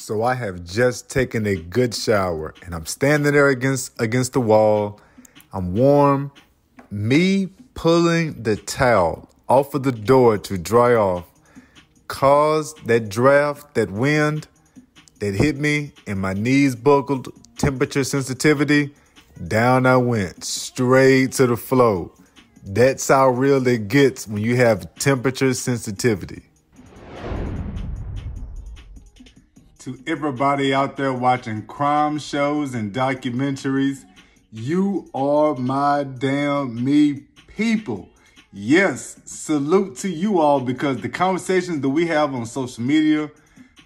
So I have just taken a good shower and I'm standing there against against the wall. I'm warm. Me pulling the towel off of the door to dry off caused that draft, that wind that hit me and my knees buckled, temperature sensitivity, down I went straight to the floor. That's how real it gets when you have temperature sensitivity. To everybody out there watching crime shows and documentaries, you are my damn me people. Yes, salute to you all because the conversations that we have on social media,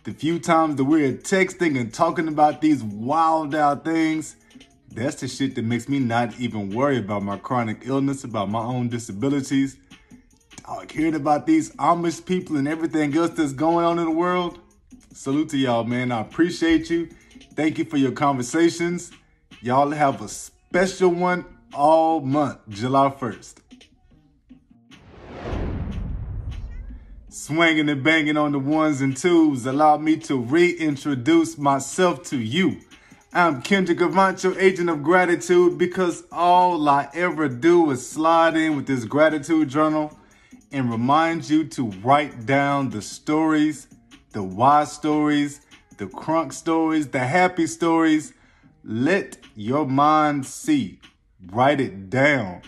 the few times that we're texting and talking about these wild out things, that's the shit that makes me not even worry about my chronic illness, about my own disabilities. Dog, hearing about these Amish people and everything else that's going on in the world, Salute to y'all, man. I appreciate you. Thank you for your conversations. Y'all have a special one all month, July 1st. Swinging and banging on the ones and twos allow me to reintroduce myself to you. I'm Kendrick Avant, agent of gratitude, because all I ever do is slide in with this gratitude journal and remind you to write down the stories the why stories, the crunk stories, the happy stories. Let your mind see. Write it down.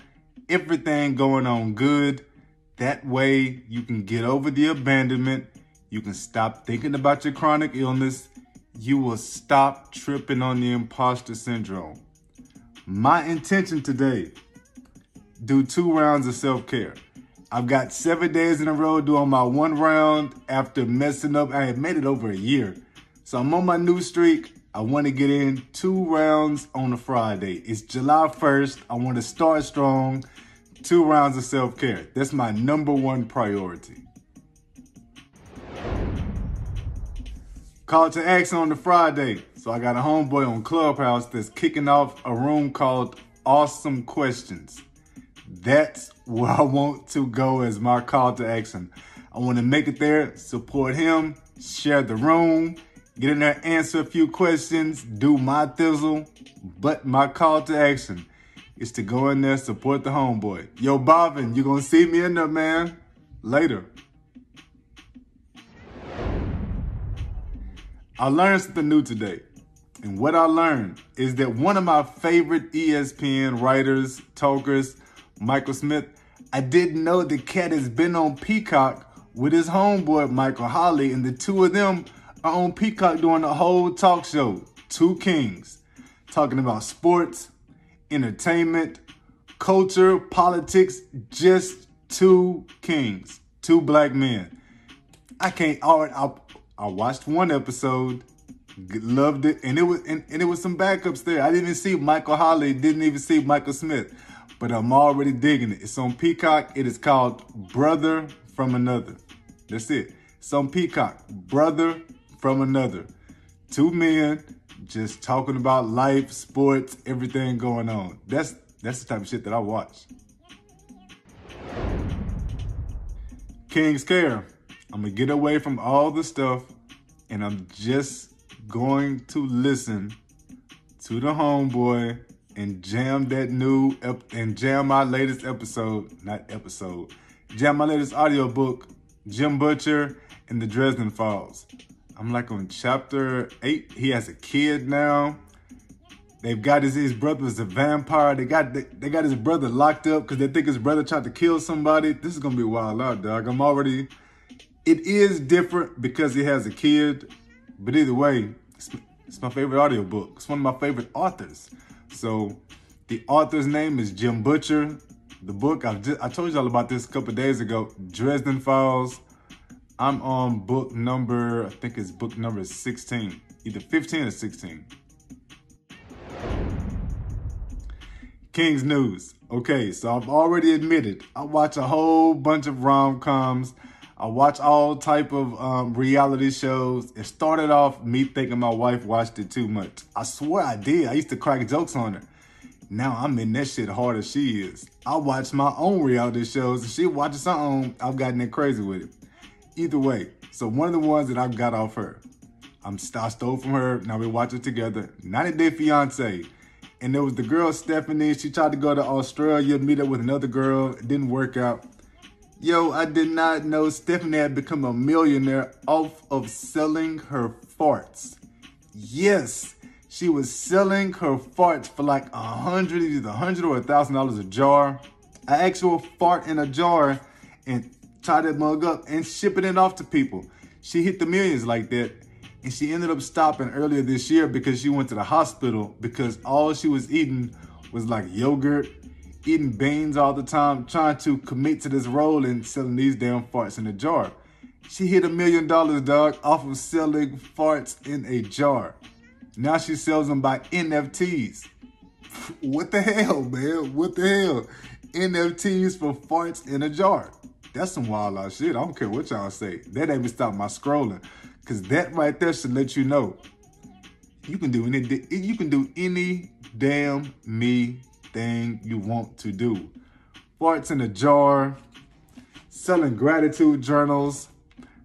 Everything going on good. That way you can get over the abandonment. You can stop thinking about your chronic illness. You will stop tripping on the imposter syndrome. My intention today, do two rounds of self-care. I've got seven days in a row doing my one round after messing up. I had made it over a year. So I'm on my new streak. I want to get in two rounds on a Friday. It's July 1st. I want to start strong. Two rounds of self-care. That's my number one priority. Call to action on the Friday. So I got a homeboy on Clubhouse that's kicking off a room called Awesome Questions. That's where I want to go as my call to action. I want to make it there, support him, share the room, get in there, answer a few questions, do my thizzle. But my call to action is to go in there, support the homeboy. Yo, Bobbin, you're gonna see me in there, man. Later. I learned something new today. And what I learned is that one of my favorite ESPN writers, talkers, Michael Smith, I didn't know the cat has been on Peacock with his homeboy, Michael Holley, and the two of them are on Peacock doing a whole talk show, Two Kings, talking about sports, entertainment, culture, politics, just two kings, two black men. I can't, I, I watched one episode, loved it, and it was and, and it was some backups there. I didn't even see Michael Holley, didn't even see Michael Smith but I'm already digging it. It's on Peacock. It is called Brother from Another. That's it. It's on Peacock. Brother from Another. Two men just talking about life, sports, everything going on. That's that's the type of shit that I watch. King's Care. I'm gonna get away from all the stuff and I'm just going to listen to the homeboy and jam that new ep- and jam my latest episode, not episode, jam my latest audiobook, Jim Butcher and the Dresden Files. I'm like on chapter eight. He has a kid now. They've got his, his brother's a vampire. They got they, they got his brother locked up because they think his brother tried to kill somebody. This is gonna be wild out, dog. I'm already. It is different because he has a kid, but either way, it's, it's my favorite audiobook. It's one of my favorite authors. So the author's name is Jim Butcher. The book, I, just, I told y'all about this a couple days ago, Dresden Files. I'm on book number, I think it's book number 16, either 15 or 16. King's News. Okay, so I've already admitted, I watch a whole bunch of rom-coms. I watch all type of um, reality shows. It started off me thinking my wife watched it too much. I swear I did. I used to crack jokes on her. Now I'm in that shit hard as she is. I watch my own reality shows and she watches her own. I've gotten it crazy with it. Either way, so one of the ones that I've got off her, I'm I stole from her. Now we watch it together. 90 Day Fiance. And there was the girl Stephanie. She tried to go to Australia, meet up with another girl. It didn't work out. Yo, I did not know Stephanie had become a millionaire off of selling her farts. Yes, she was selling her farts for like a hundred, either a hundred or a thousand dollars a jar. An actual fart in a jar and tie that mug up and shipping it off to people. She hit the millions like that. And she ended up stopping earlier this year because she went to the hospital because all she was eating was like yogurt, eating beans all the time, trying to commit to this role and selling these damn farts in a jar. She hit a million dollars, dog, off of selling farts in a jar. Now she sells them by NFTs. What the hell, man? What the hell? NFTs for farts in a jar. That's some wild out shit. I don't care what y'all say. That ain't even stop my scrolling. Cause that right there should let you know you can do any you can do any damn me thing you want to do. Farts in a jar, selling gratitude journals,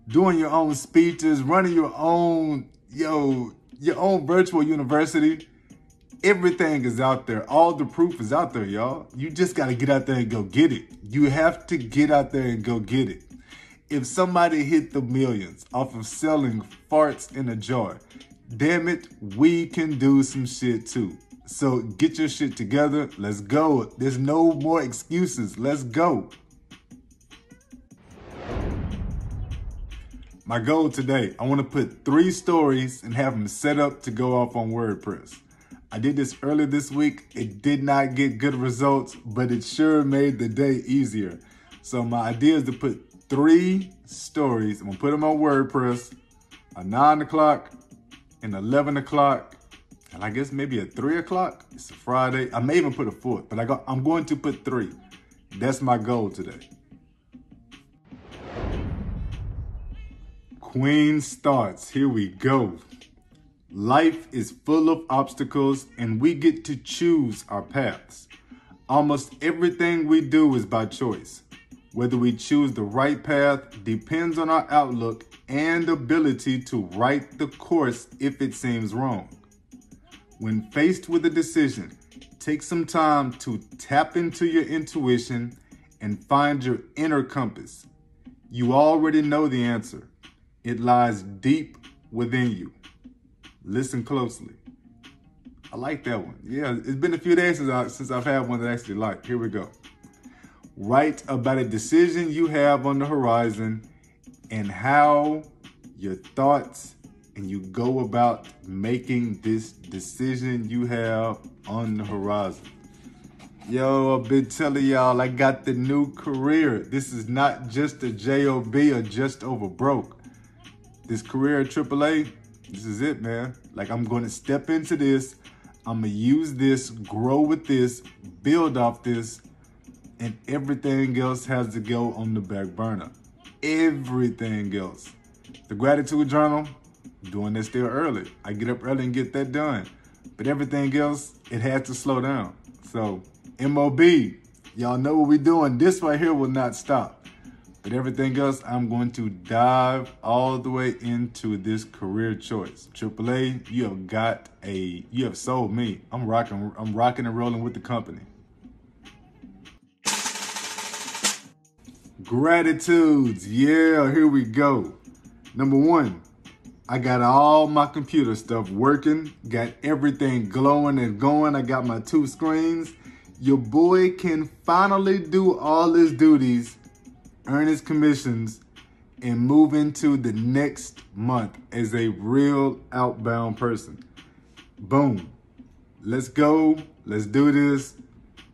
doing your own speeches, running your own yo your own virtual university. Everything is out there. All the proof is out there, y'all. You just got to get out there and go get it. You have to get out there and go get it. If somebody hit the millions off of selling farts in a jar, damn it, we can do some shit too. So get your shit together. Let's go. There's no more excuses. Let's go. My goal today, I want to put three stories and have them set up to go off on WordPress. I did this earlier this week. It did not get good results, but it sure made the day easier. So my idea is to put three stories. I'm gonna put them on WordPress, a nine o'clock, an 11 o'clock, and I guess maybe a three o'clock. It's a Friday. I may even put a fourth, but I got, I'm going to put three. That's my goal today. Queen starts. Here we go. Life is full of obstacles and we get to choose our paths. Almost everything we do is by choice. Whether we choose the right path depends on our outlook and ability to right the course if it seems wrong. When faced with a decision, take some time to tap into your intuition and find your inner compass. You already know the answer. It lies deep within you. Listen closely. I like that one. Yeah, it's been a few days since, I, since I've had one that I actually like. Here we go. Write about a decision you have on the horizon and how your thoughts and you go about making this decision you have on the horizon. Yo, I've been telling y'all I got the new career. This is not just a JOB or just over broke. This career at AAA, this is it, man. Like I'm going to step into this. I'm going to use this, grow with this, build off this, and everything else has to go on the back burner. Everything else. The gratitude journal, doing this still early. I get up early and get that done. But everything else, it has to slow down. So, MOB, y'all know what we're doing. This right here will not stop. But everything else, I'm going to dive all the way into this career choice. AAA, you have got a, you have sold me. I'm rocking, I'm rocking and rolling with the company. Gratitudes, yeah, here we go. Number one, I got all my computer stuff working, got everything glowing and going. I got my two screens. Your boy can finally do all his duties earn his commissions, and move into the next month as a real outbound person. Boom. Let's go. Let's do this.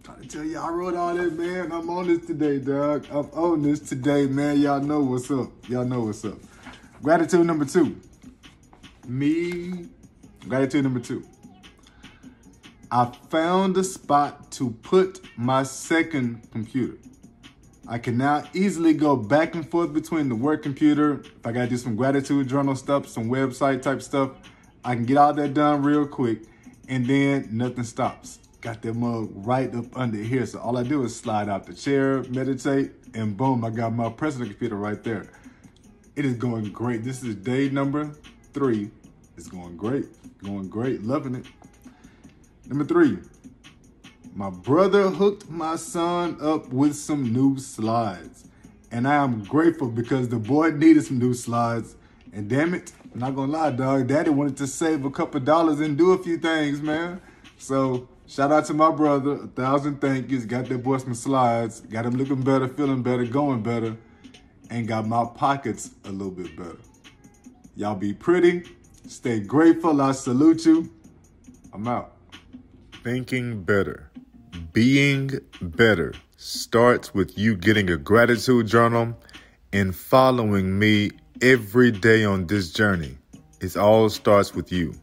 Trying to tell you, I wrote all that, man. I'm on this today, dog. I'm on this today, man. Y'all know what's up. Y'all know what's up. Gratitude number two. Me. Gratitude number two. I found a spot to put my second computer. I can now easily go back and forth between the work computer. If I gotta do some gratitude journal stuff, some website type stuff, I can get all that done real quick and then nothing stops. Got that mug right up under here. So all I do is slide out the chair, meditate, and boom, I got my personal computer right there. It is going great. This is day number three It's going great. Going great. Loving it. Number three, my brother hooked my son up with some new slides. And I am grateful because the boy needed some new slides. And damn it, I'm not gonna lie, dog. Daddy wanted to save a couple dollars and do a few things, man. So shout out to my brother. A thousand thank yous. Got that boy some slides. Got him looking better, feeling better, going better. And got my pockets a little bit better. Y'all be pretty. Stay grateful. I salute you. I'm out. Thinking better, being better starts with you getting a gratitude journal and following me every day on this journey. It all starts with you.